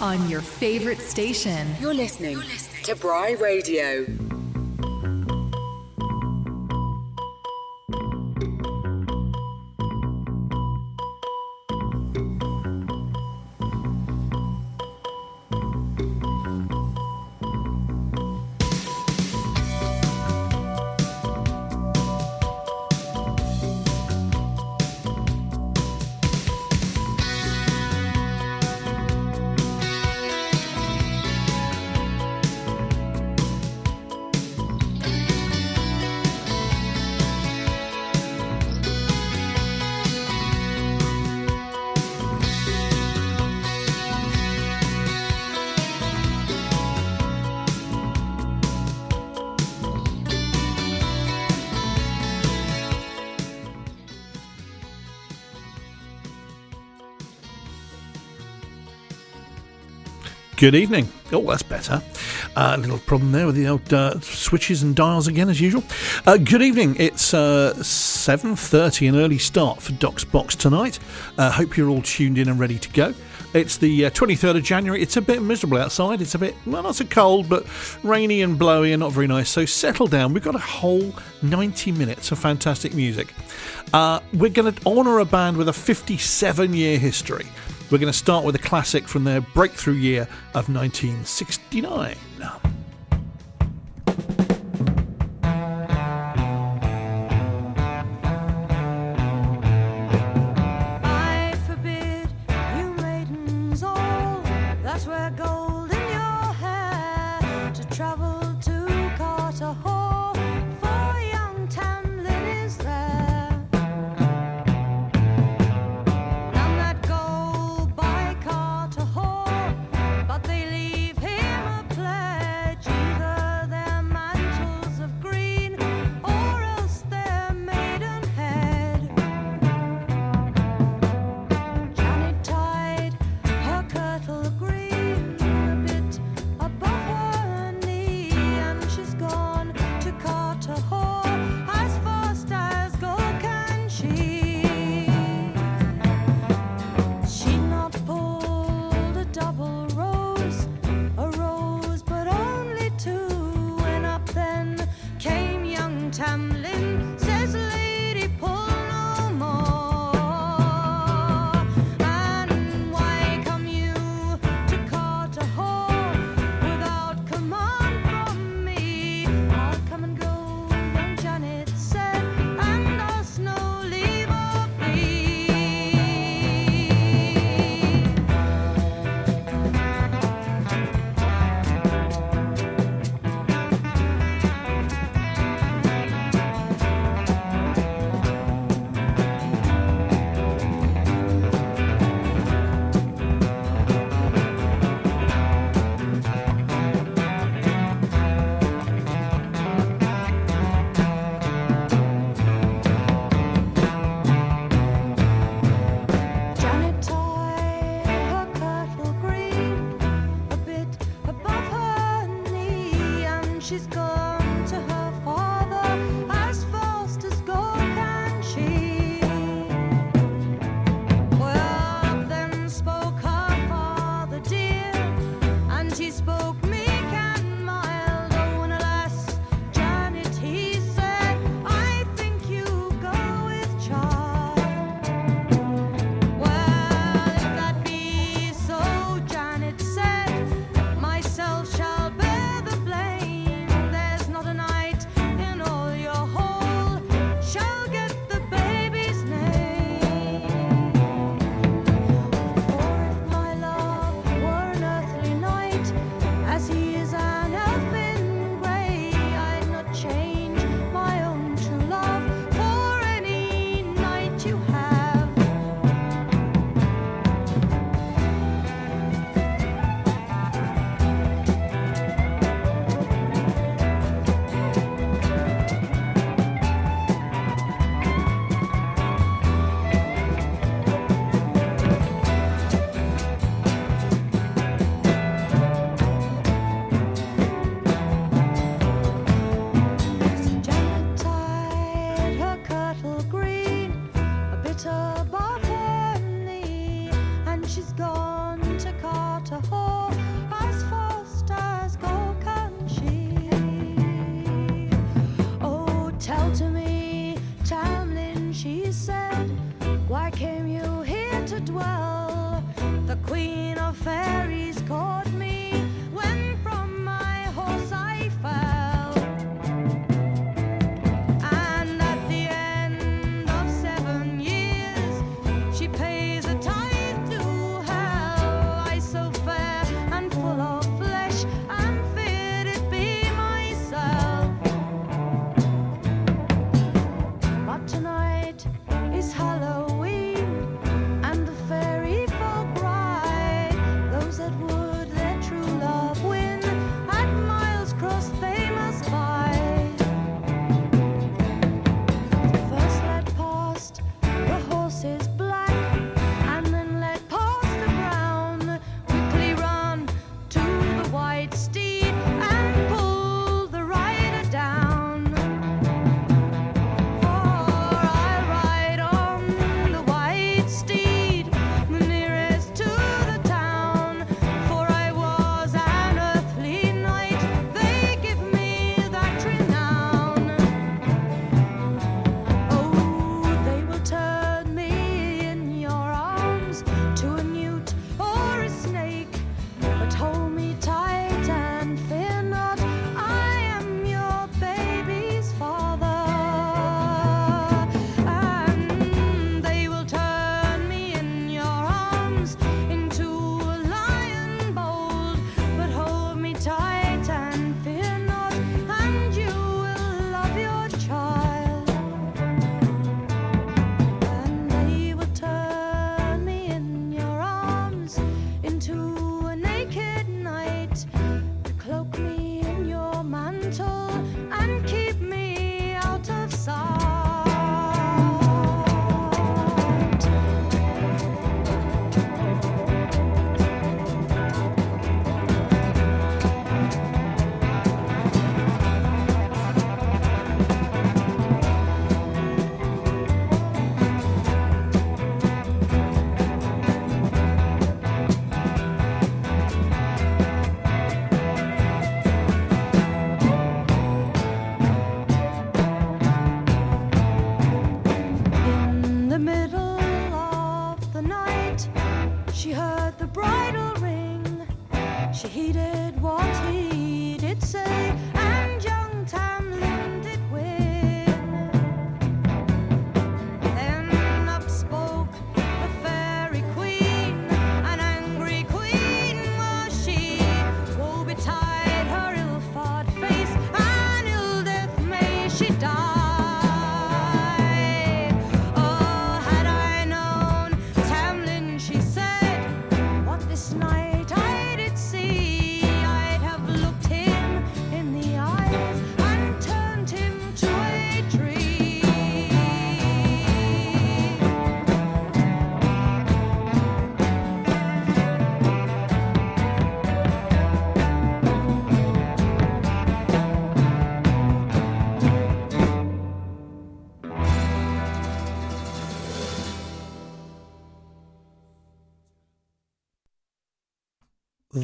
on your favorite station. You're listening, You're listening. to Bry Radio. Good evening. Oh, that's better. A uh, little problem there with the old uh, switches and dials again, as usual. Uh, good evening. It's uh, seven thirty, an early start for Doc's Box tonight. Uh, hope you're all tuned in and ready to go. It's the twenty third of January. It's a bit miserable outside. It's a bit well, not so cold, but rainy and blowy and not very nice. So settle down. We've got a whole ninety minutes of fantastic music. we're going to honour a band with a fifty-seven year history. We're going to start with a classic from their breakthrough year of 1969.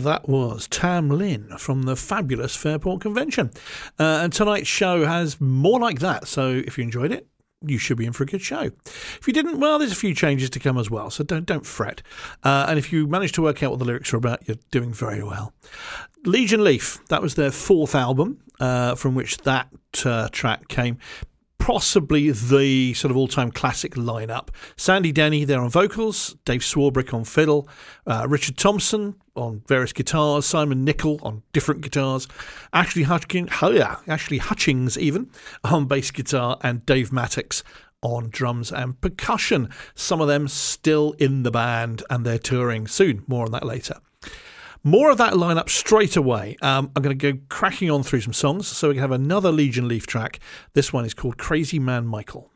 That was Tam Lin from the fabulous Fairport Convention. Uh, and tonight's show has more like that. So if you enjoyed it, you should be in for a good show. If you didn't, well, there's a few changes to come as well, so don't don't fret. Uh, and if you manage to work out what the lyrics are about, you're doing very well. Liege and Lief, that was their fourth album, uh, from which that uh, track came possibly the sort of all time classic lineup. Sandy Denny there on vocals, Dave Swarbrick on fiddle, uh, Richard Thompson on various guitars, Simon Nicol on different guitars, Ashley Hutchings, oh yeah, Ashley Hutchings even on bass guitar, and Dave Mattacks on drums and percussion. Some of them still in the band and they're touring soon. More on that later. More of that lineup straight away. Um, I'm going to go cracking on through some songs. So we can have another Liege and Lief track. This one is called Crazy Man Michael.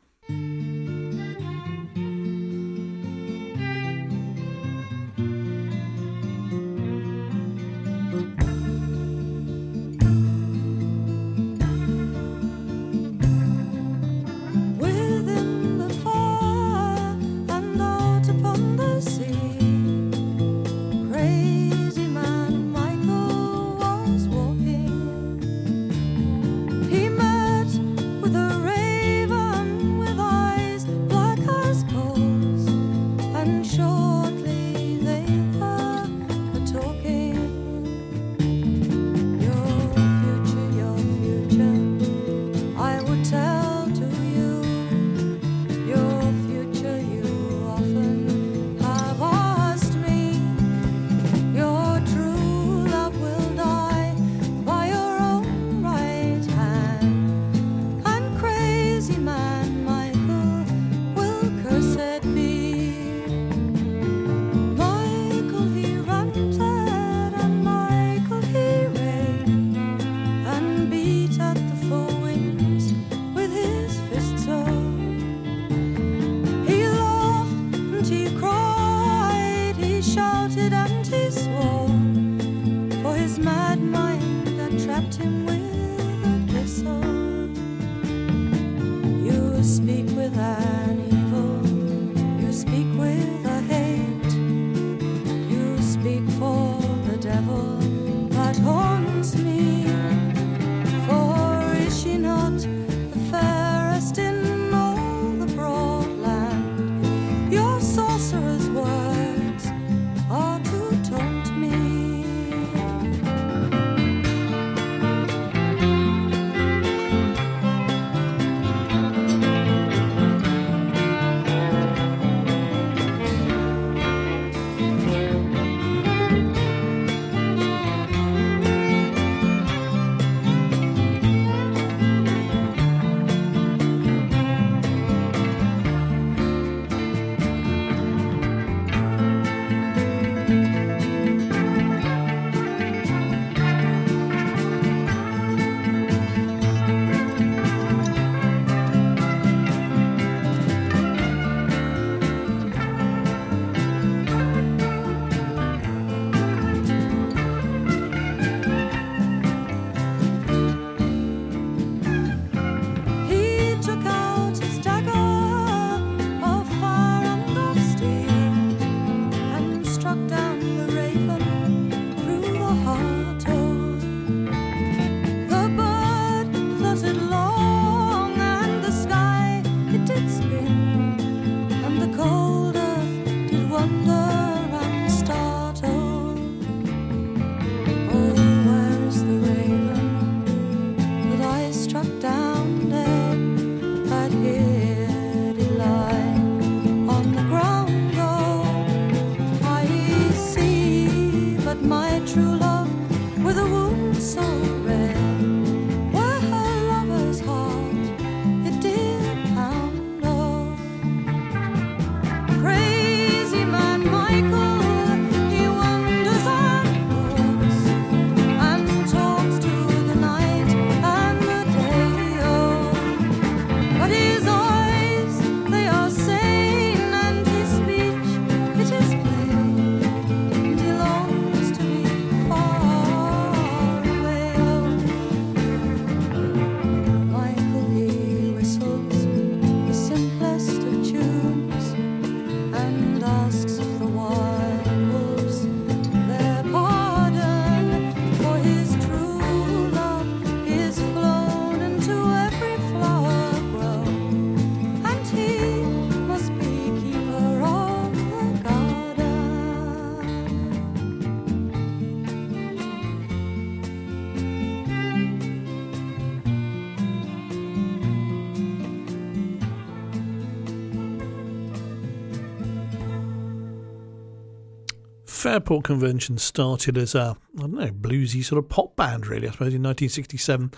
Fairport Convention started as a, I don't know, bluesy sort of pop band, really, I suppose, in 1967.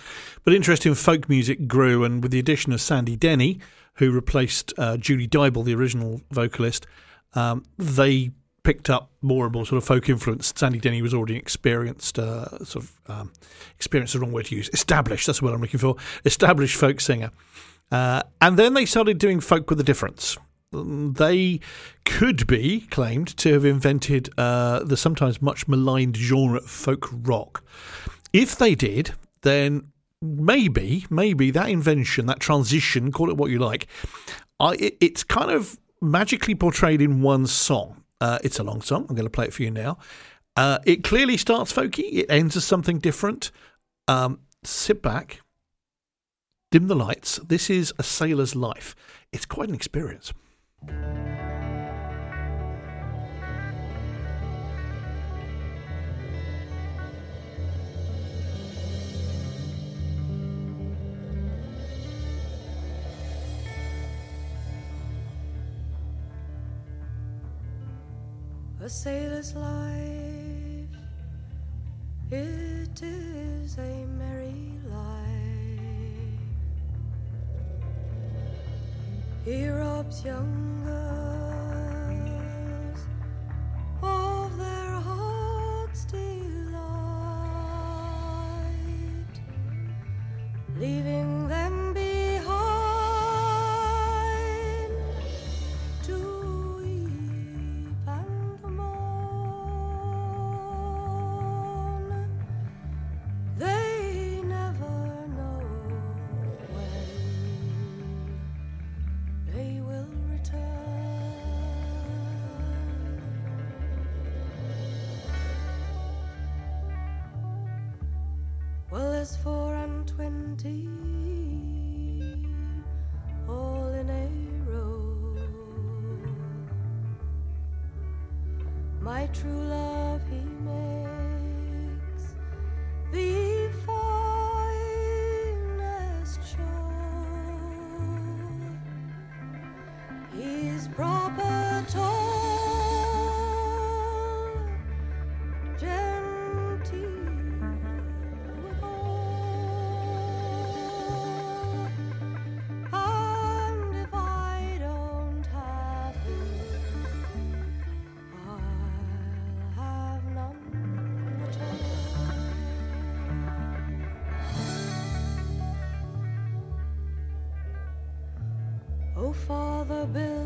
But interest in folk music grew, and with the addition of Sandy Denny, who replaced uh, Judy Dyble, the original vocalist, um, they picked up more and more sort of folk influence. Sandy Denny was already experienced, uh, sort of um, experienced the wrong word to use, established. That's what I'm looking for. Established folk singer, uh, and then they started doing folk with a difference they could be claimed to have invented uh, the sometimes much maligned genre of folk rock. If they did, then maybe, maybe that invention, that transition, call it what you like, I, it, it's kind of magically portrayed in one song. Uh, it's a long song. I'm going to play it for you now. Uh, it clearly starts folky. It ends as something different. Um, sit back, dim the lights. This is a sailor's life. It's quite an experience. A sailor's life, it is a merry He robs young girls of their heart's delight, leaving them Father, build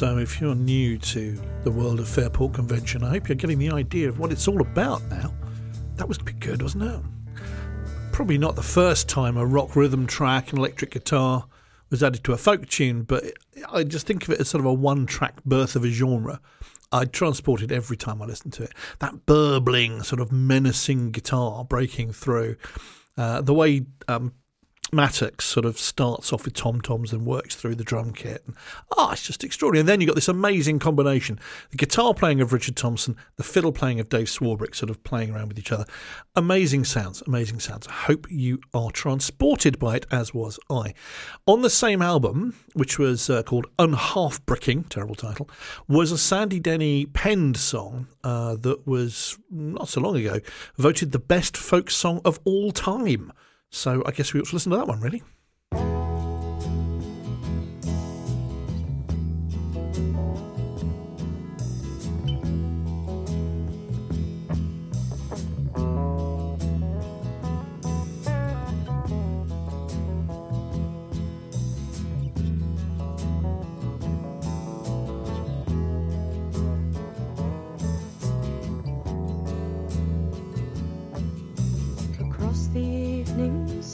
So, if you're new to the world of Fairport Convention, I hope you're getting the idea of what it's all about now. That was pretty good, wasn't it? Probably not the first time a rock rhythm track and electric guitar was added to a folk tune, but I just think of it as sort of a one track birth of a genre. I transport it every time I listen to it. That burbling, sort of menacing guitar breaking through. Uh, the way um, Mattacks sort of starts off with tom toms and works through the drum kit. And, oh, it's just extraordinary. And then you've got this amazing combination the guitar playing of Richard Thompson, the fiddle playing of Dave Swarbrick, sort of playing around with each other. Amazing sounds, amazing sounds. I hope you are transported by it, as was I. On the same album, which was uh, called Unhalfbricking, terrible title, was a Sandy Denny penned song uh, that was not so long ago voted the best folk song of all time. So I guess we ought to listen to that one, really.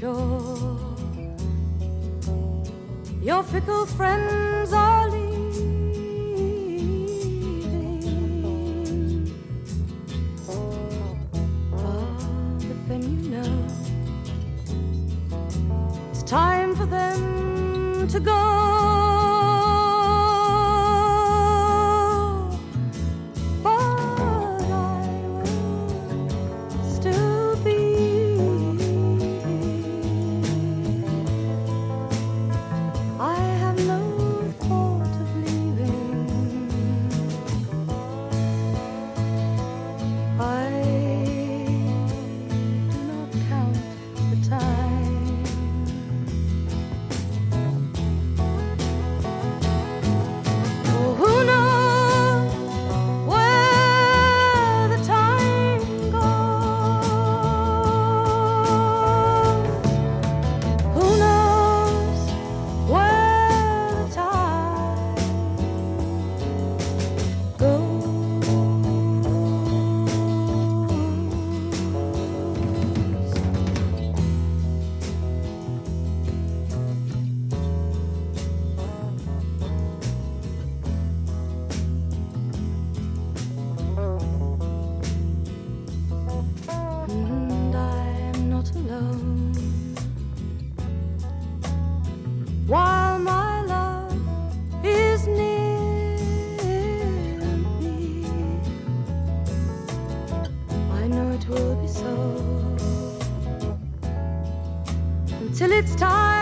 yo. It's time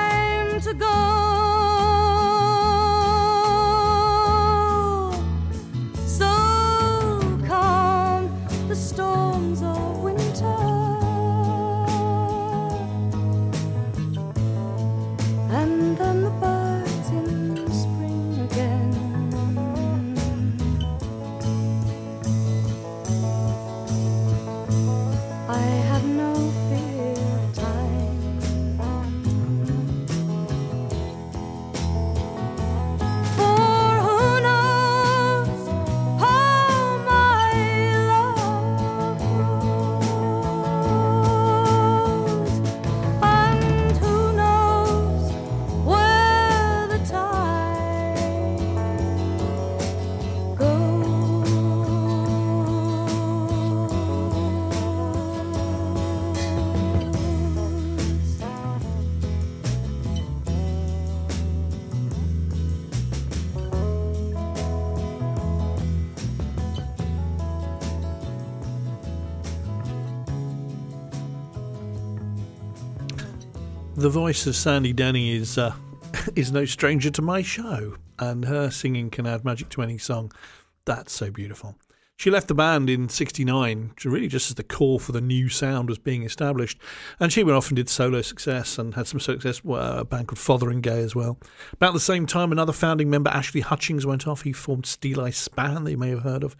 the voice of Sandy Denny is uh, is no stranger to my show, and her singing can add magic to any song. That's so beautiful. She left the band in '69, really just as the core for the new sound was being established, and she went off and did solo success and had some success. with a band called Fotheringay as well. About the same time, another founding member, Ashley Hutchings, went off. He formed Steeleye Span, that you may have heard of.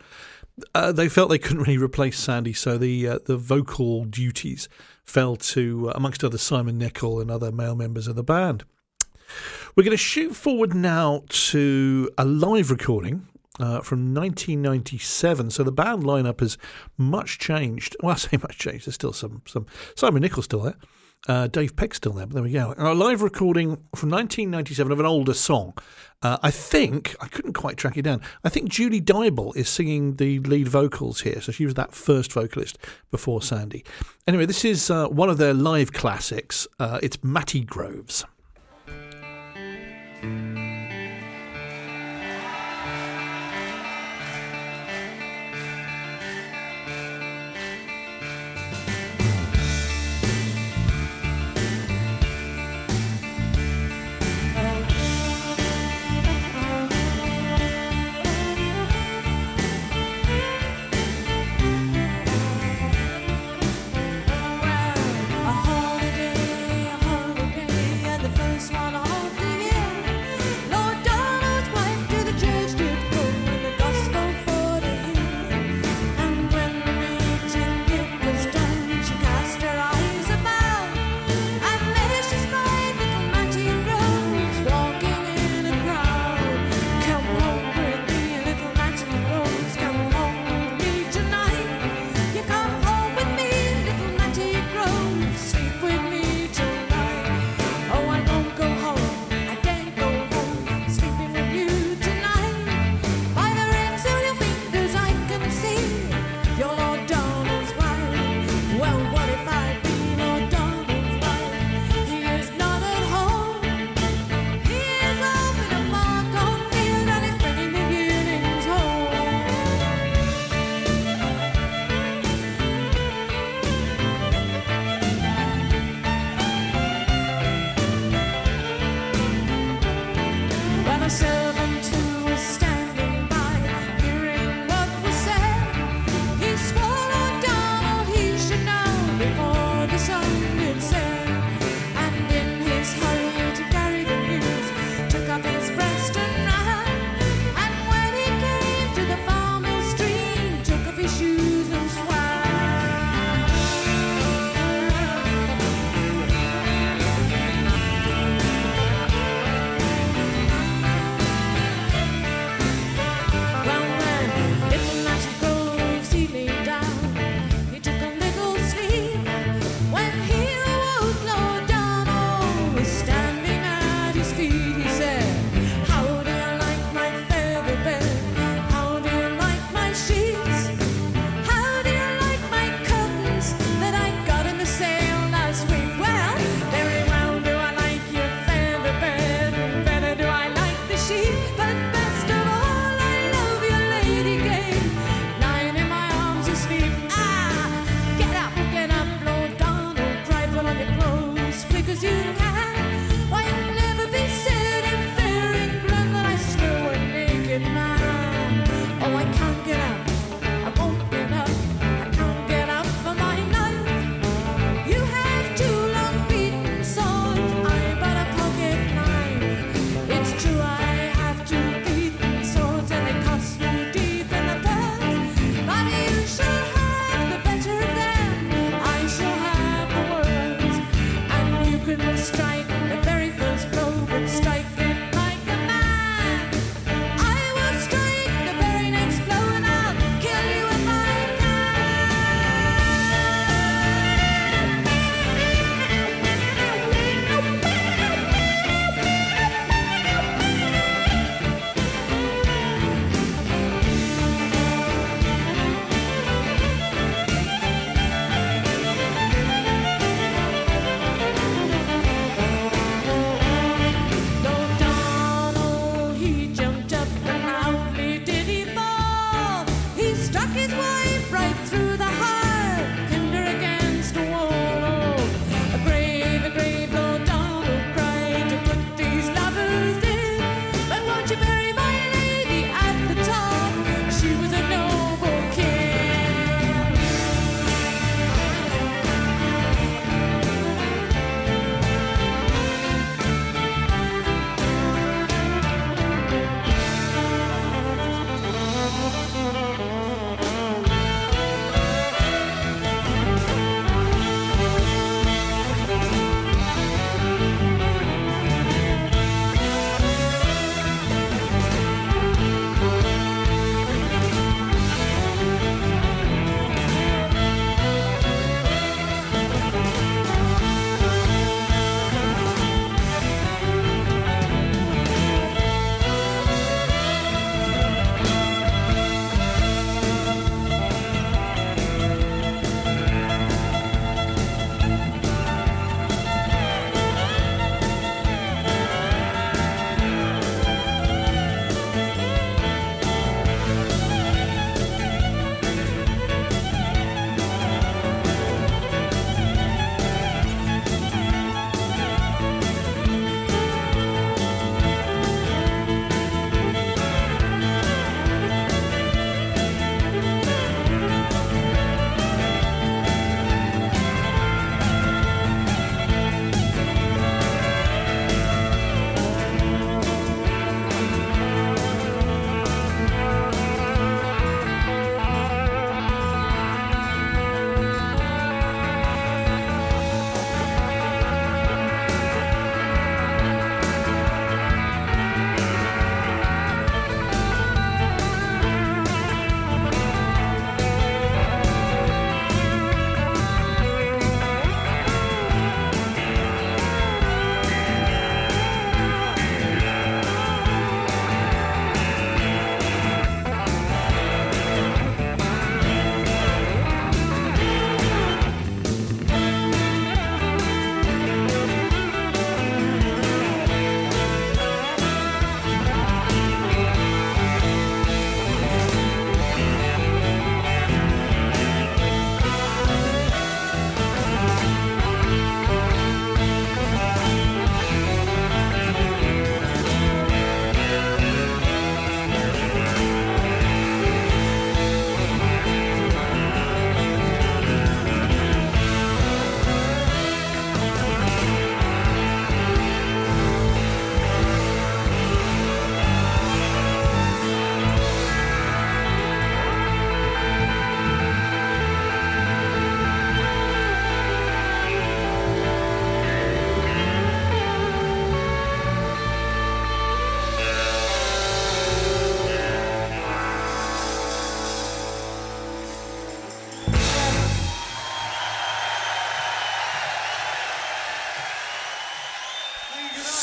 Uh, they felt they couldn't really replace Sandy, so the uh, the vocal duties fell to, uh, amongst others, Simon Nicol and other male members of the band. We're going to shoot forward now to a live recording uh, from 1997. So the band lineup has much changed. Well, I say much changed. There's still some some Simon Nicol's still there. Uh, Dave Pegg's still there, but there we go. A live recording from 1997 of an older song. Uh, I think, I couldn't quite track it down. I think Julie Dyble is singing the lead vocals here. So she was that first vocalist before Sandy. Anyway, this is uh, one of their live classics. Uh, it's Matty Groves.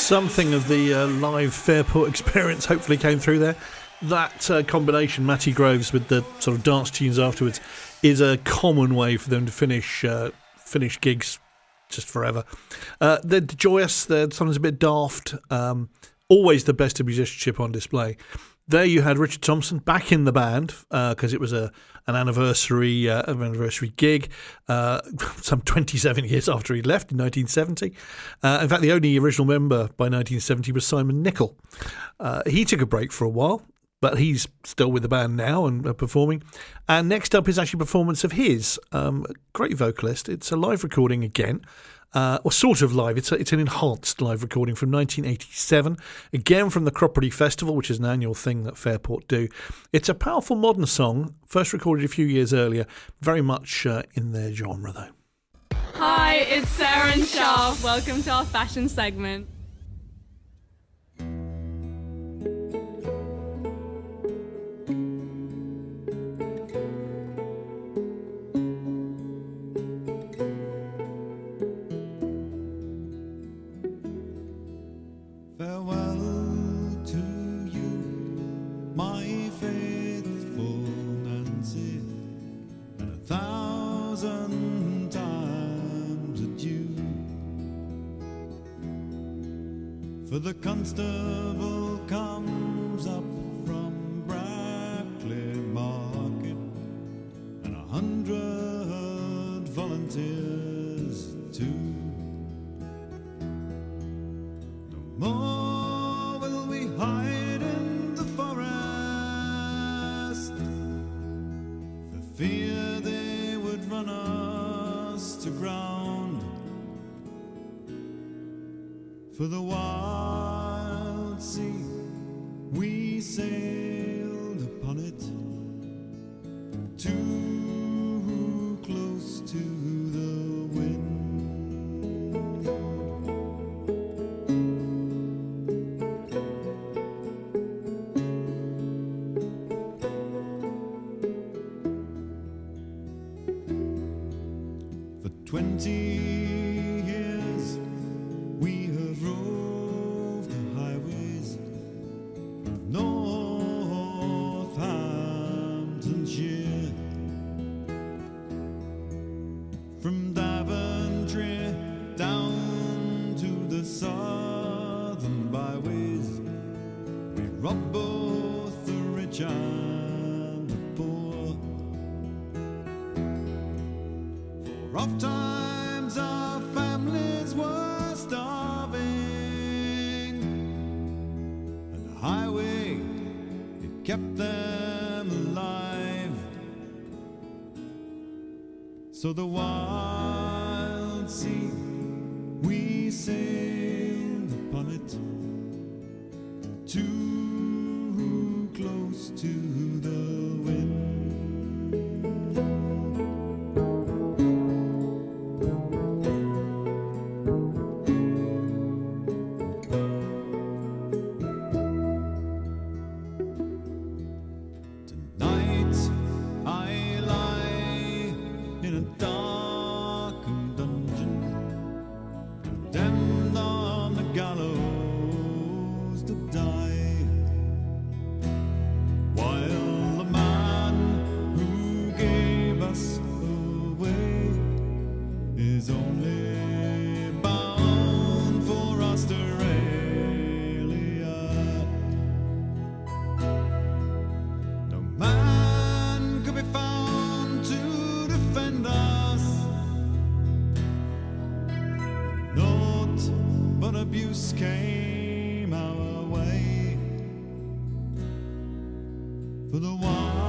Something of the uh, live Fairport experience hopefully came through there. That uh, combination, Matty Groves with the sort of dance tunes afterwards, is a common way for them to finish uh, finish gigs just forever. Uh, they're joyous, they're sometimes a bit daft, um, always the best of musicianship on display. There you had Richard Thompson back in the band because uh, it was a an anniversary uh, an anniversary gig, uh, some 27 years after he left in 1970. Uh, in fact, the only original member by 1970 was Simon Nicol. Uh, he took a break for a while, but he's still with the band now and uh, performing. And next up is actually a performance of his, um, great vocalist. It's a live recording again uh, or sort of live. It's, a, it's an enhanced live recording from 1987, again from the Cropredy Festival, which is an annual thing that Fairport do. It's a powerful modern song, first recorded a few years earlier, very much uh, in their genre though. Hi, it's Sarah and Shah. Welcome to our fashion segment. For the constable comes up from Brackley So the wild the wild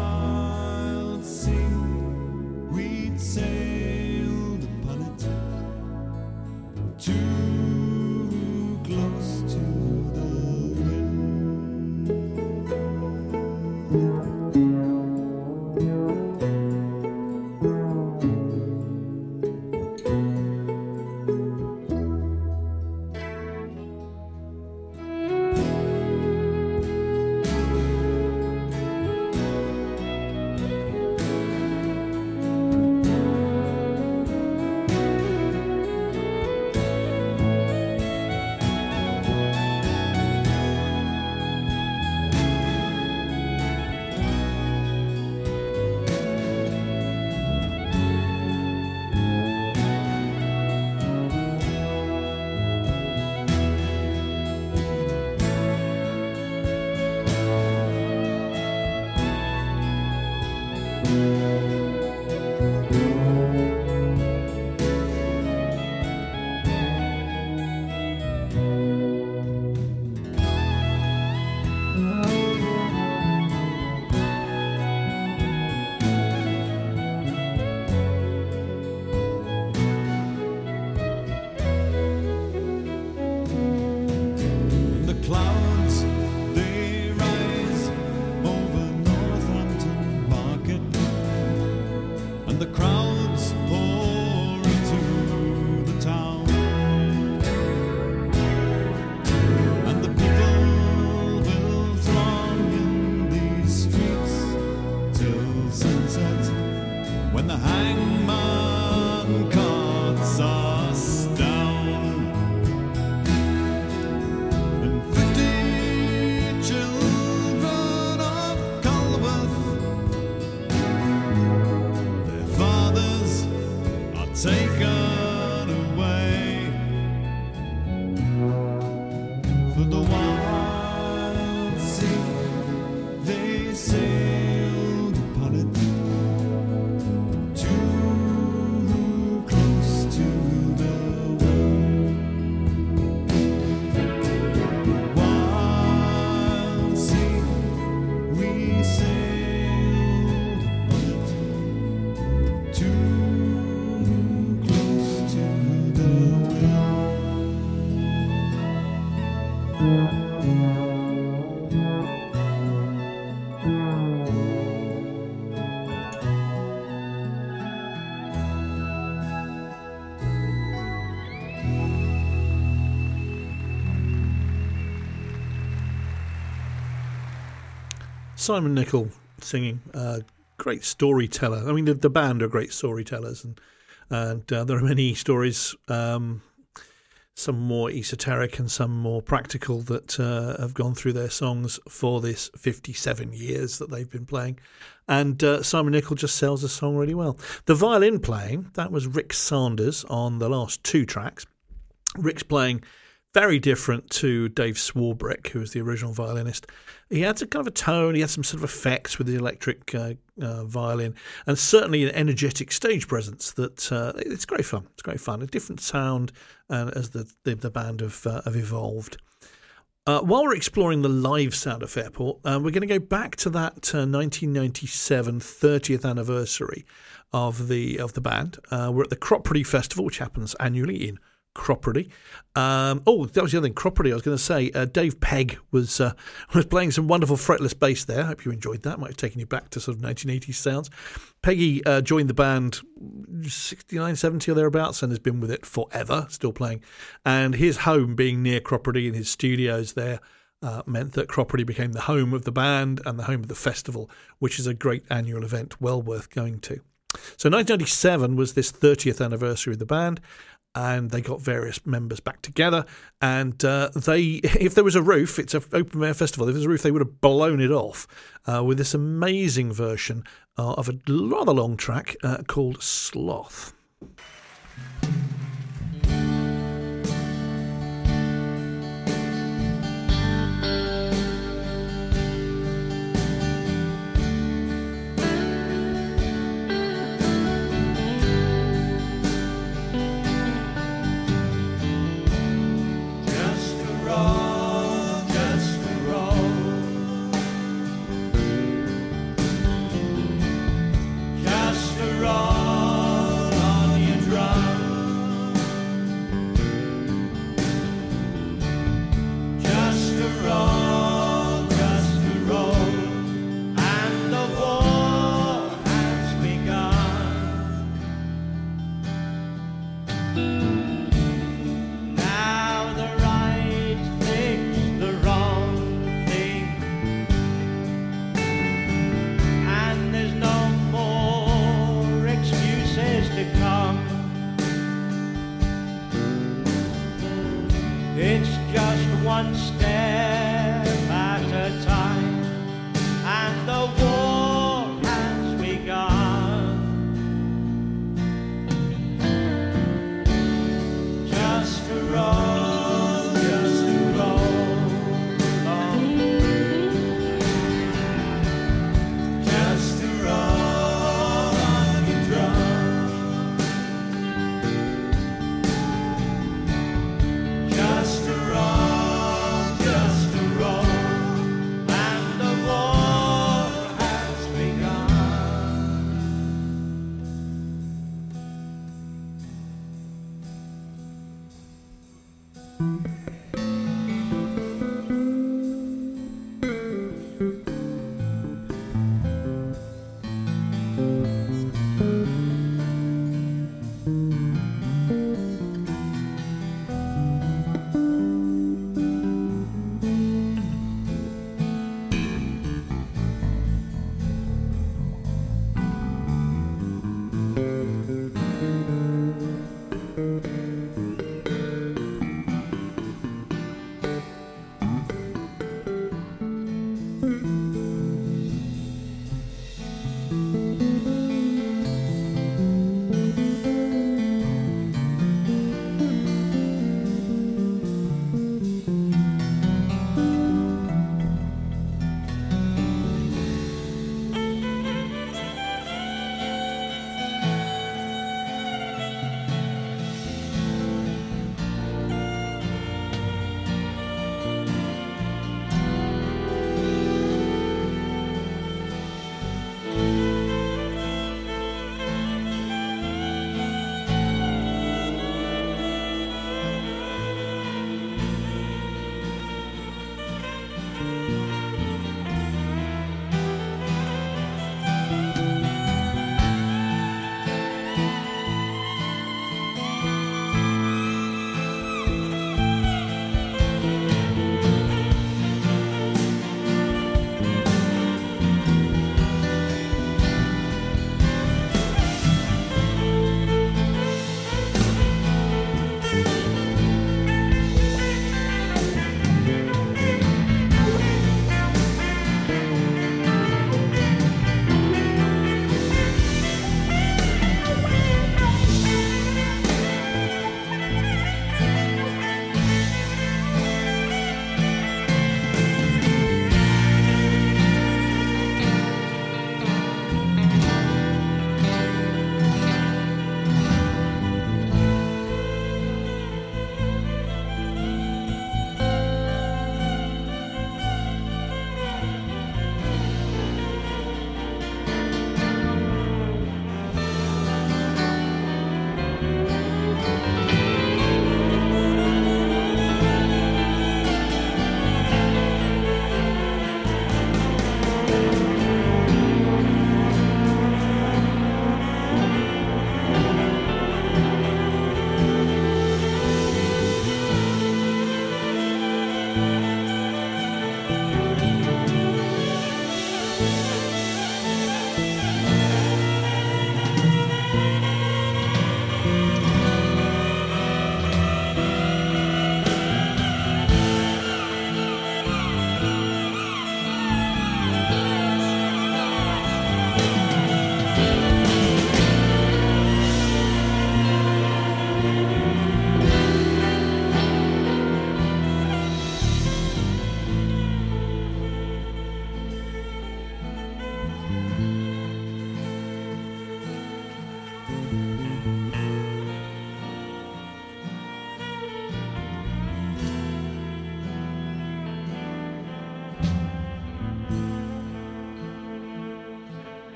Simon Nicol singing, uh, great storyteller. I mean, the, the band are great storytellers, and and uh, there are many stories, um, some more esoteric and some more practical, that uh, have gone through their songs for this 57 years that they've been playing. And uh, Simon Nicol just sells the song really well. The violin playing, that was Rick Sanders on the last two tracks. Rick's playing very different to Dave Swarbrick, who was the original violinist. He had a kind of a tone, he had some sort of effects with the electric uh, uh, violin, and certainly an energetic stage presence that uh, it's great fun. It's great fun. A different sound uh, as the, the, the band have, uh, have evolved. Uh, while we're exploring the live sound of Fairport, uh, we're going to go back to that uh, 1997 30th anniversary of the of the band. We're at the Cropredy Festival, which happens annually in Cropredy. Um, oh, that was the other thing. Cropperty. I was going to say uh, Dave Pegg was uh, was playing some wonderful fretless bass there. I hope you enjoyed that. Might have taken you back to sort of 1980s sounds. Peggy uh, joined the band 69, 70 or thereabouts and has been with it forever, still playing. And his home being near Cropperty and his studios there. Uh, meant that Cropperty became the home of the band and the home of the festival, which is a great annual event, well worth going to. So 1997 was this 30th anniversary of the band, and they got various members back together. And uh, they, if there was a roof, it's an open air festival. If there's a roof, they would have blown it off uh, with this amazing version uh, of a rather long track uh, called Sloth. Just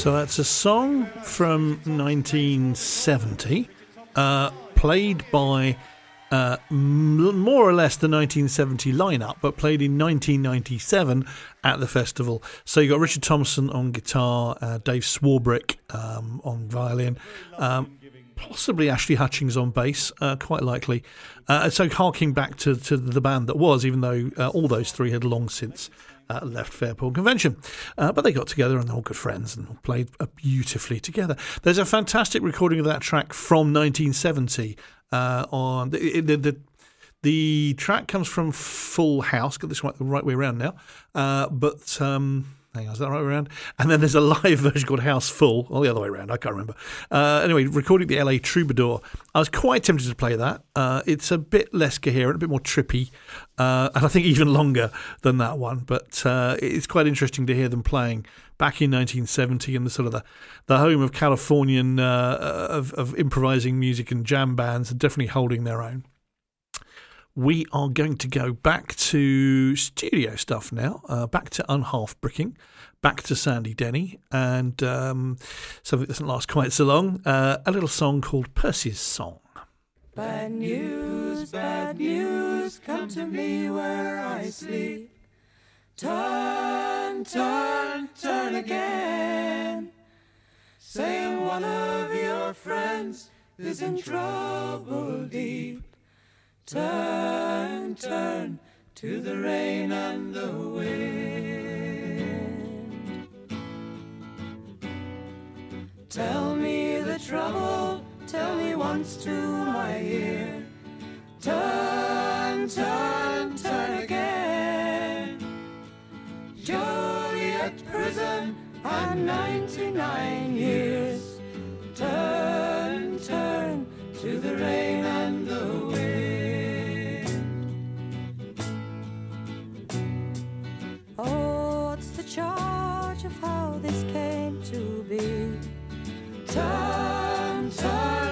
So that's a song from 1970, uh, played by uh, more or less the 1970 lineup, but played in 1997 at the festival. So you got Richard Thompson on guitar, uh, Dave Swarbrick um, on violin. Um, Possibly Ashley Hutchings on bass, uh, quite likely. Uh, so harking back to, to the band that was, even though uh, all those three had long since uh, left Fairport Convention. Uh, but they got together and they're all good friends and played uh, beautifully together. There's a fantastic recording of that track from 1970 uh, on the, the, the the track comes from Full House. Got this right the right way around now, uh, but. Um, Hang on, is that right around? And then there's a live version called House Full, or the other way around, I can't remember. Uh, anyway, recording the LA Troubadour. I was quite tempted to play that. Uh, it's a bit less coherent, a bit more trippy, uh, and I think even longer than that one. But uh, it's quite interesting to hear them playing back in 1970 in the sort of the, the home of Californian uh, of, of improvising music and jam bands, definitely holding their own we are going to go back to studio stuff now, uh, back to Unhalfbricking, back to Sandy Denny, and um, something that doesn't last quite so long uh, a little song called Percy's Song. Bad news, bad news, come to me where I sleep. Turn, turn, turn again. Saying one of your friends is in trouble deep. Turn, turn to the rain and the wind. Tell me the trouble, tell me once to my ear. Turn, turn, turn again. Joliet prison and 99 years. Turn, turn to the rain and of how this came to be? Time, turn,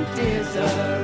don't deserve.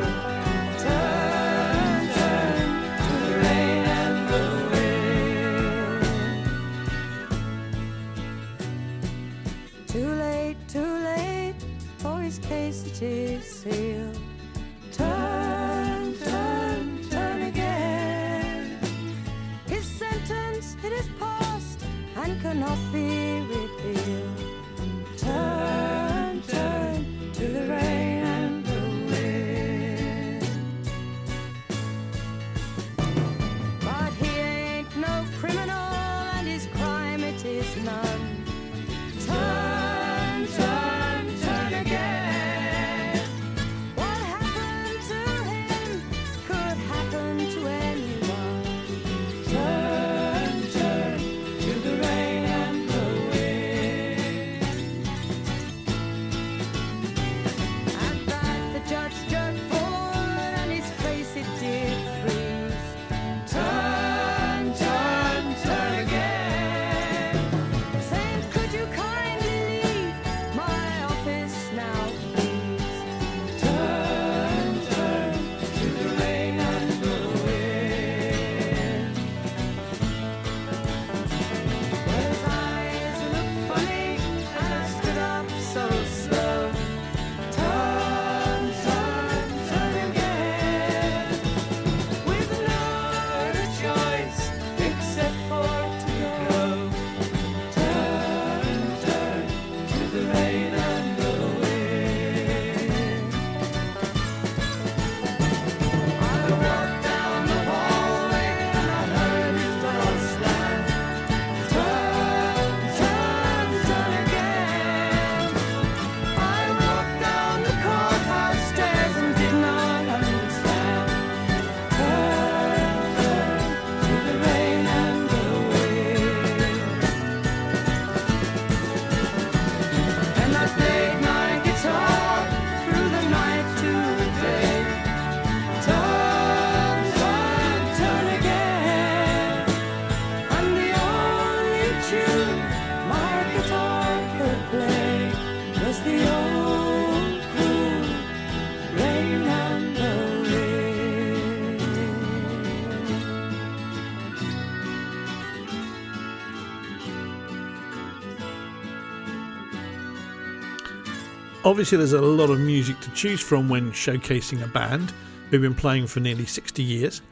Obviously, there's a lot of music to choose from when showcasing a band who've been playing for nearly 60 years.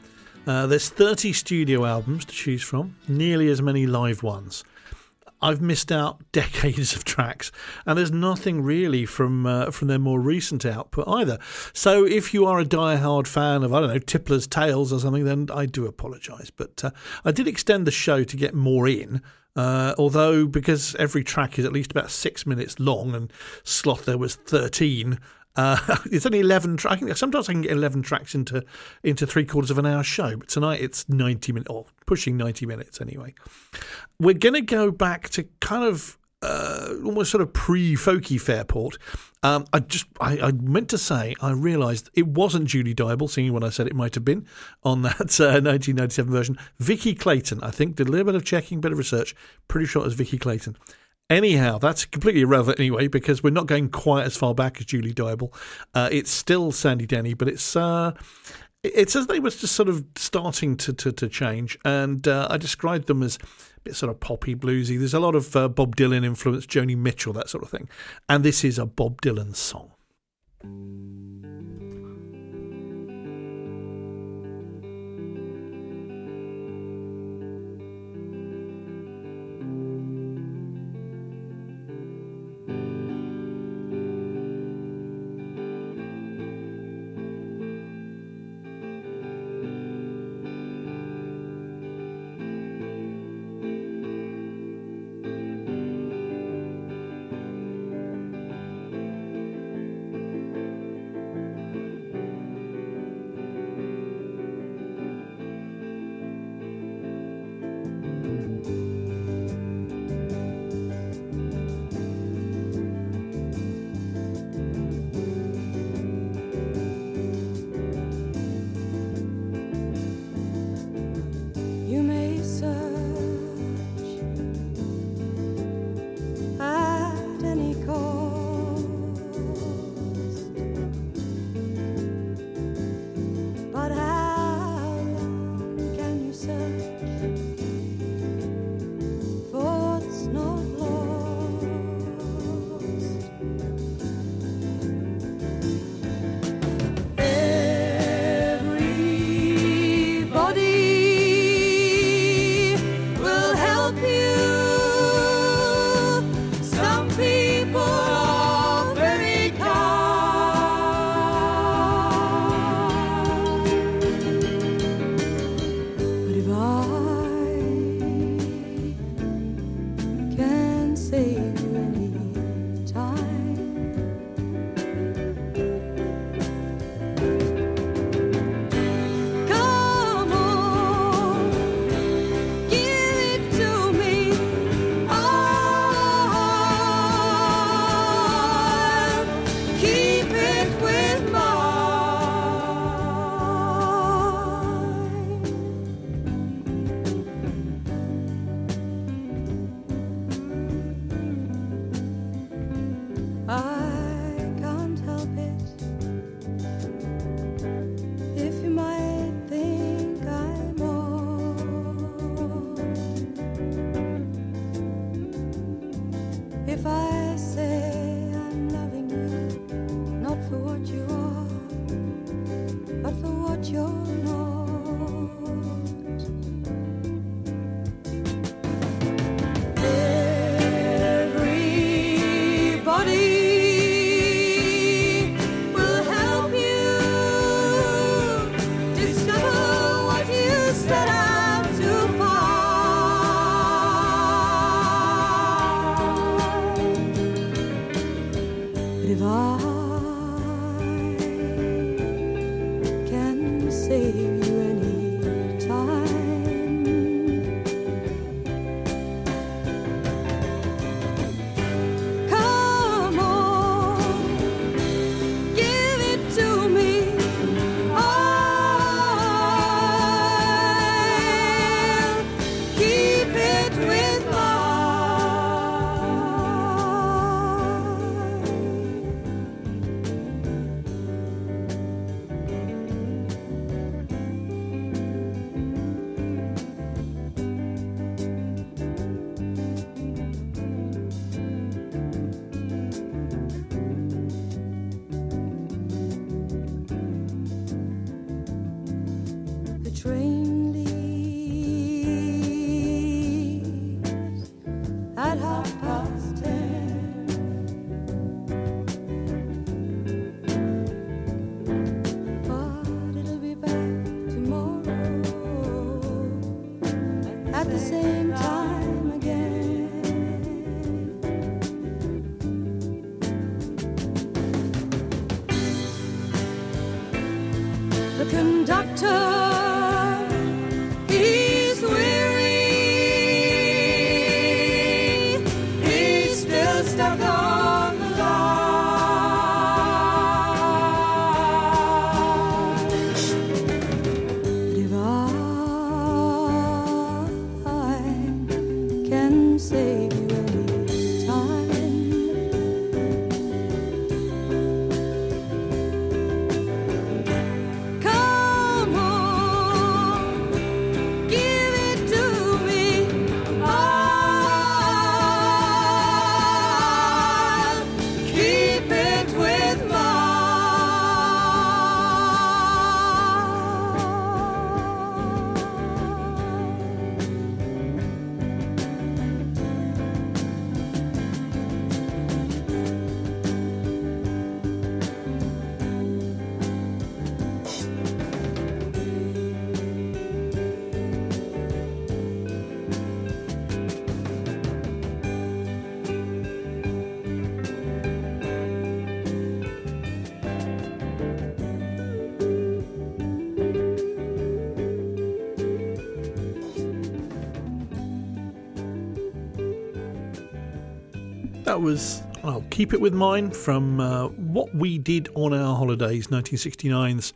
Uh, there's 30 studio albums to choose from, nearly as many live ones. I've missed out decades of tracks, and there's nothing really from uh, from their more recent output either. So, if you are a die-hard fan of I don't know Tippler's Tales or something, then I do apologise. But uh, I did extend the show to get more in. Uh, although, because every track is at least about six minutes long, and Sloth there was thirteen, uh, it's only eleven. Tra- I think sometimes I can get eleven tracks into into three quarters of an hour show, but tonight it's ninety minutes or pushing ninety minutes anyway. We're going to go back to kind of uh, almost sort of pre-folky Fairport. Um, I just I, I meant to say I realised it wasn't Julie Dyble singing when I said it might have been on that uh, 1997 version. Vikki Clayton, I think, did a little bit of checking, bit of research. Pretty sure it was Vikki Clayton. Anyhow, that's completely irrelevant anyway because we're not going quite as far back as Julie Dyble. Uh, it's still Sandy Denny, but it's uh, it's as they were just sort of starting to to, to change, and uh, I described them as bit sort of poppy bluesy. There's a lot of uh, Bob Dylan influence, Joni Mitchell, that sort of thing, and this is a Bob Dylan song. Was, I'll keep it with mine from uh, what we did on our holidays, 1969's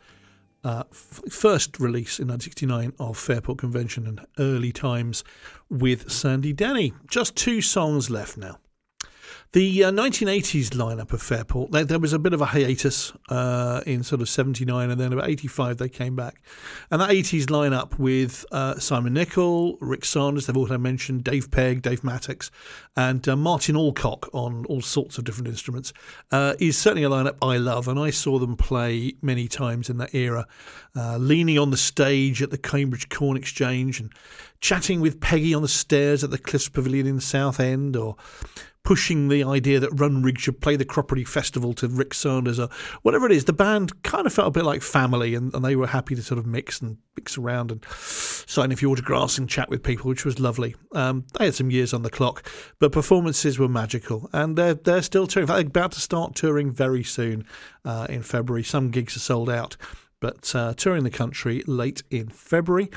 uh, f- first release in 1969 of Fairport Convention and early times with Sandy Denny. Just two songs left now. The uh, 1980s lineup of Fairport, there, there was a bit of a hiatus uh, in sort of 79 and then about 85 they came back. And that 80s lineup with uh, Simon Nicol, Ric Sanders, they've also mentioned Dave Pegg, Dave Mattacks, and uh, Martin Allcock on all sorts of different instruments uh, is certainly a lineup I love. And I saw them play many times in that era, uh, leaning on the stage at the Cambridge Corn Exchange and chatting with Peggy on the stairs at the Cliffs Pavilion in the Southend or pushing the idea that Runrig should play the Cropredy Festival to Ric Sanders or whatever it is. The band kind of felt a bit like family and, and they were happy to sort of mix and mix around and sign a few autographs and chat with people, which was lovely. Um, they had some years on the clock, but performances were magical and they're, they're still touring. In fact, they're about to start touring very soon uh, in February. Some gigs are sold out, but uh, touring the country late in February.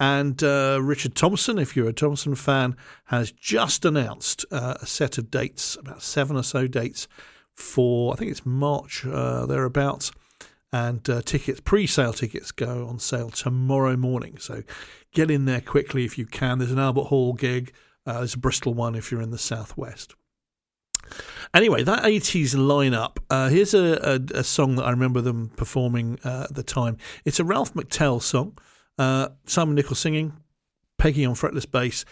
And uh, Richard Thompson, if you're a Thompson fan, has just announced uh, a set of dates, about seven or so dates for, I think it's March uh, thereabouts. And uh, tickets, pre sale tickets, go on sale tomorrow morning. So get in there quickly if you can. There's an Albert Hall gig, uh, there's a Bristol one if you're in the southwest. Anyway, that 80s lineup. Uh, here's a, a, a song that I remember them performing uh, at the time. It's a Ralph McTell song. Uh, Simon Nicol singing, Peggy on fretless bass,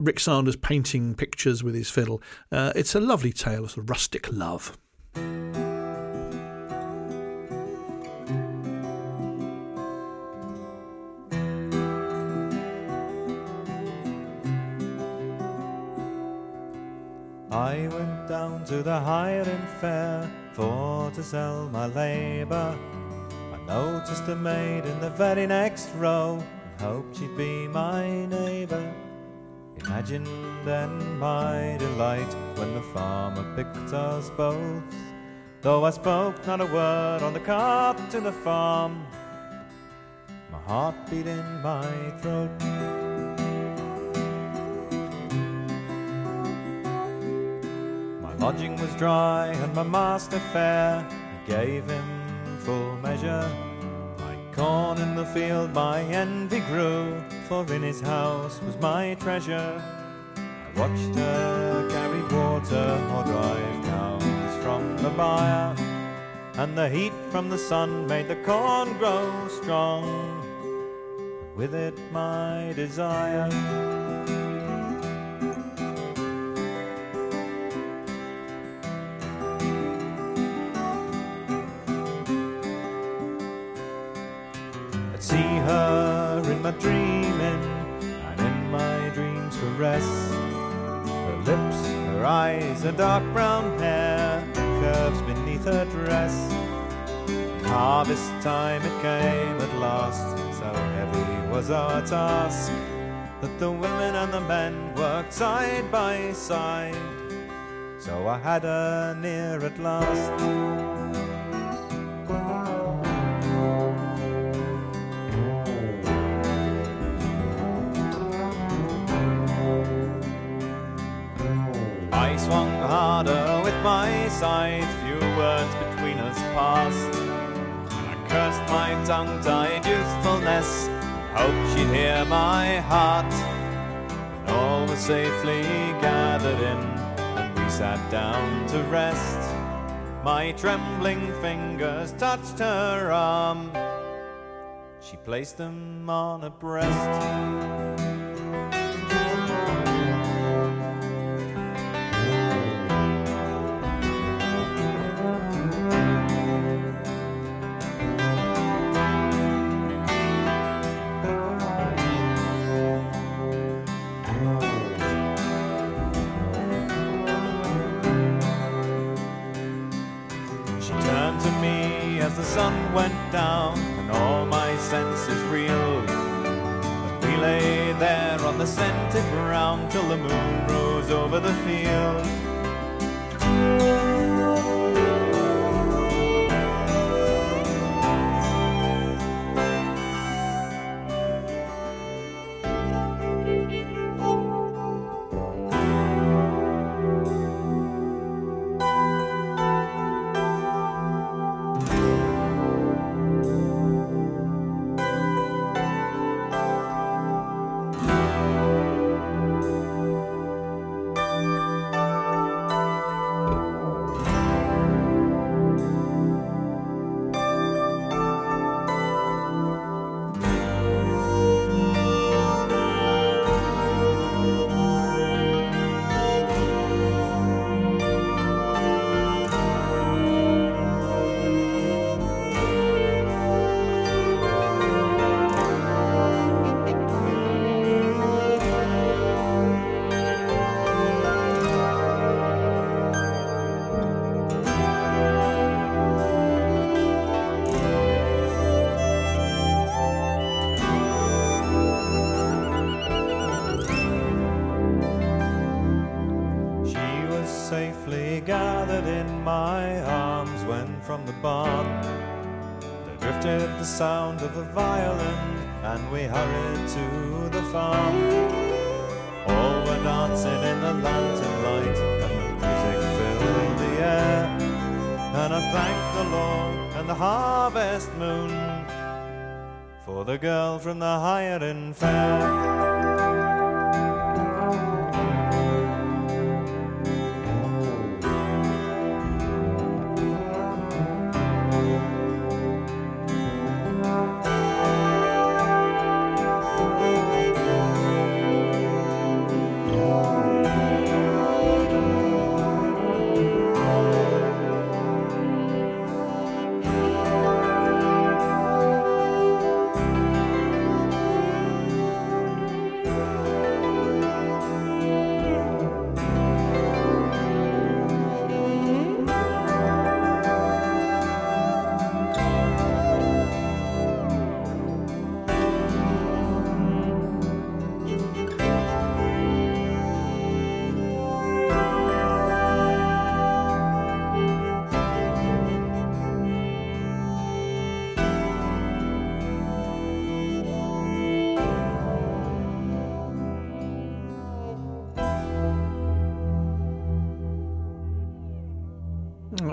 Ric Sanders painting pictures with his fiddle. Uh, it's a lovely tale of rustic love. I went down to the hiring fair for to sell my labour. Noticed a maid in the very next row and hoped she'd be my neighbour. Imagine then my delight when the farmer picked us both. Though I spoke not a word on the cart to the farm, my heart beat in my throat. My lodging was dry and my master fair. I gave him full measure. Like corn in the field, my envy grew, for in his house was my treasure. I watched her carry water or drive cows from the byre, and the heat from the sun made the corn grow strong. With it, my desire. See her in my dreaming, and in my dreams caress her lips, her eyes, her dark brown hair, curves beneath her dress. Harvest time it came at last, so heavy was our task that the women and the men worked side by side. So I had her near at last. I swung harder with my scythe, few words between us passed. And I cursed my tongue tied youthfulness, hoped she'd hear my heart. When all was safely gathered in, and we sat down to rest. My trembling fingers touched her arm. She placed them on her breast.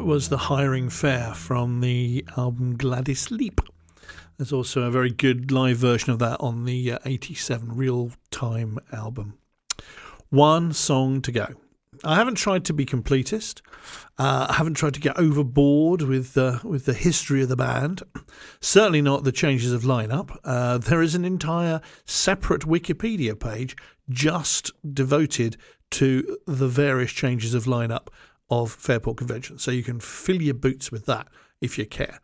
Was the hiring fair from the album Gladys Leap. There's also a very good live version of that on the uh, 87 Real Time album. One song to go. I haven't tried to be completist. Uh, I haven't tried to get overboard with uh, with the history of the band. Certainly not the changes of lineup. Uh, there is an entire separate Wikipedia page just devoted to the various changes of lineup of Fairport Convention. So you can fill your boots with that if you care.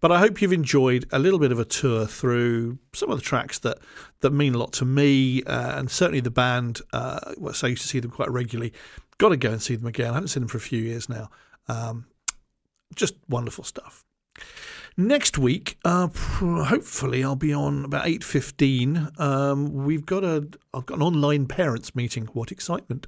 But I hope you've enjoyed a little bit of a tour through some of the tracks that, that mean a lot to me, uh, and certainly the band. Uh, so I used to see them quite regularly. Got to go and see them again. I haven't seen them for a few years now. Um, just wonderful stuff. Next week, uh, hopefully, I'll be on about eight fifteen. Um, we've got a I've got an online parents meeting. What excitement!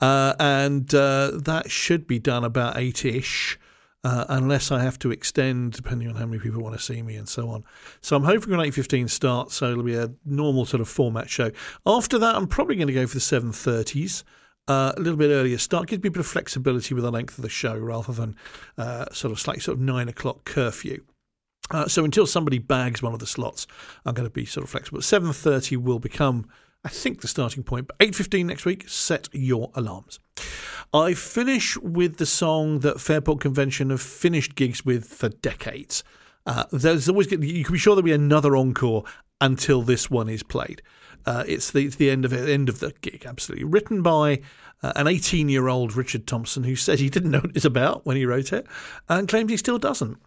Uh, and uh, that should be done about eight ish. Uh, unless I have to extend, depending on how many people want to see me and so on. So I'm hoping an eight fifteen start, so it'll be a normal sort of format show. After that, I'm probably going to go for the seven thirties. Uh, a little bit earlier start gives me a bit of flexibility with the length of the show rather than uh, sort of slightly sort of nine o'clock curfew. Uh, so until somebody bags one of the slots, I'm going to be sort of flexible. Seven thirty will become, I think, the starting point. But eight fifteen next week. Set your alarms. I finish with the song that Fairport Convention have finished gigs with for decades. Uh, there's always you can be sure there'll be another encore until this one is played. Uh, it's the it's the end of it, end of the gig. Absolutely written by uh, an 18 year old Richard Thompson who said he didn't know what it was about when he wrote it and claims he still doesn't.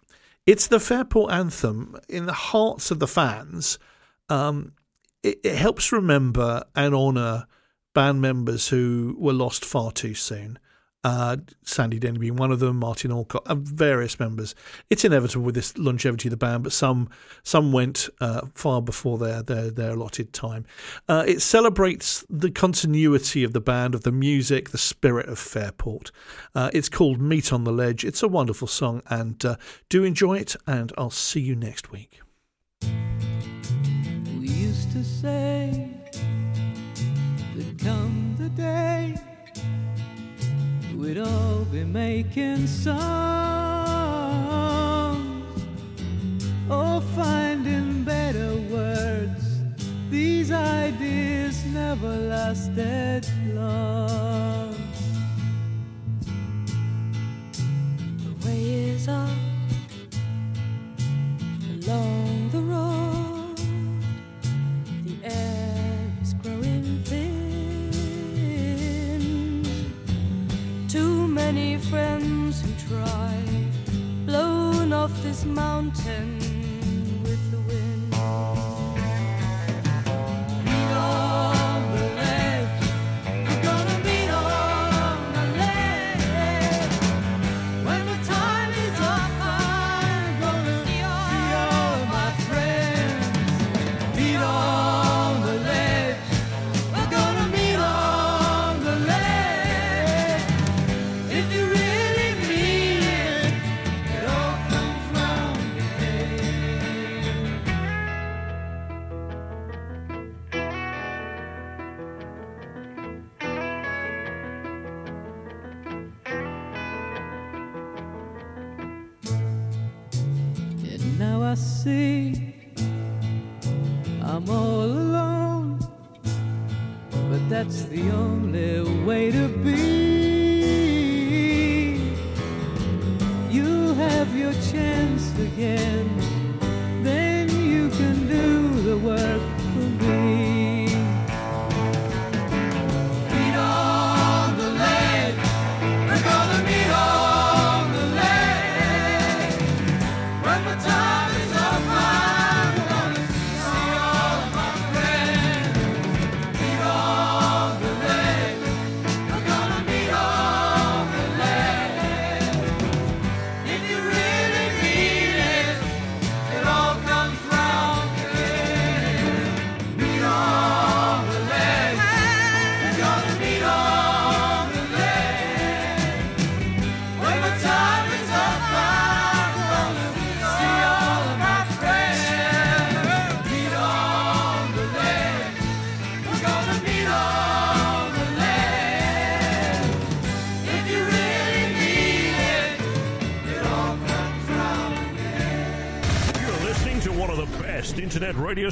It's the Fairport anthem in the hearts of the fans. Um, it, it helps remember and honour band members who were lost far too soon. Uh, Sandy Denny being one of them, Martin Allcock, various members. It's inevitable with this longevity of the band, but some some went uh, far before their their, their allotted time. Uh, it celebrates the continuity of the band, of the music, the spirit of Fairport. Uh, it's called Meet on the Ledge. It's a wonderful song, and uh, do enjoy it. And I'll see you next week. We used to say come the day we'd all be making songs or finding better words. These ideas never lasted long. The way is up this mountain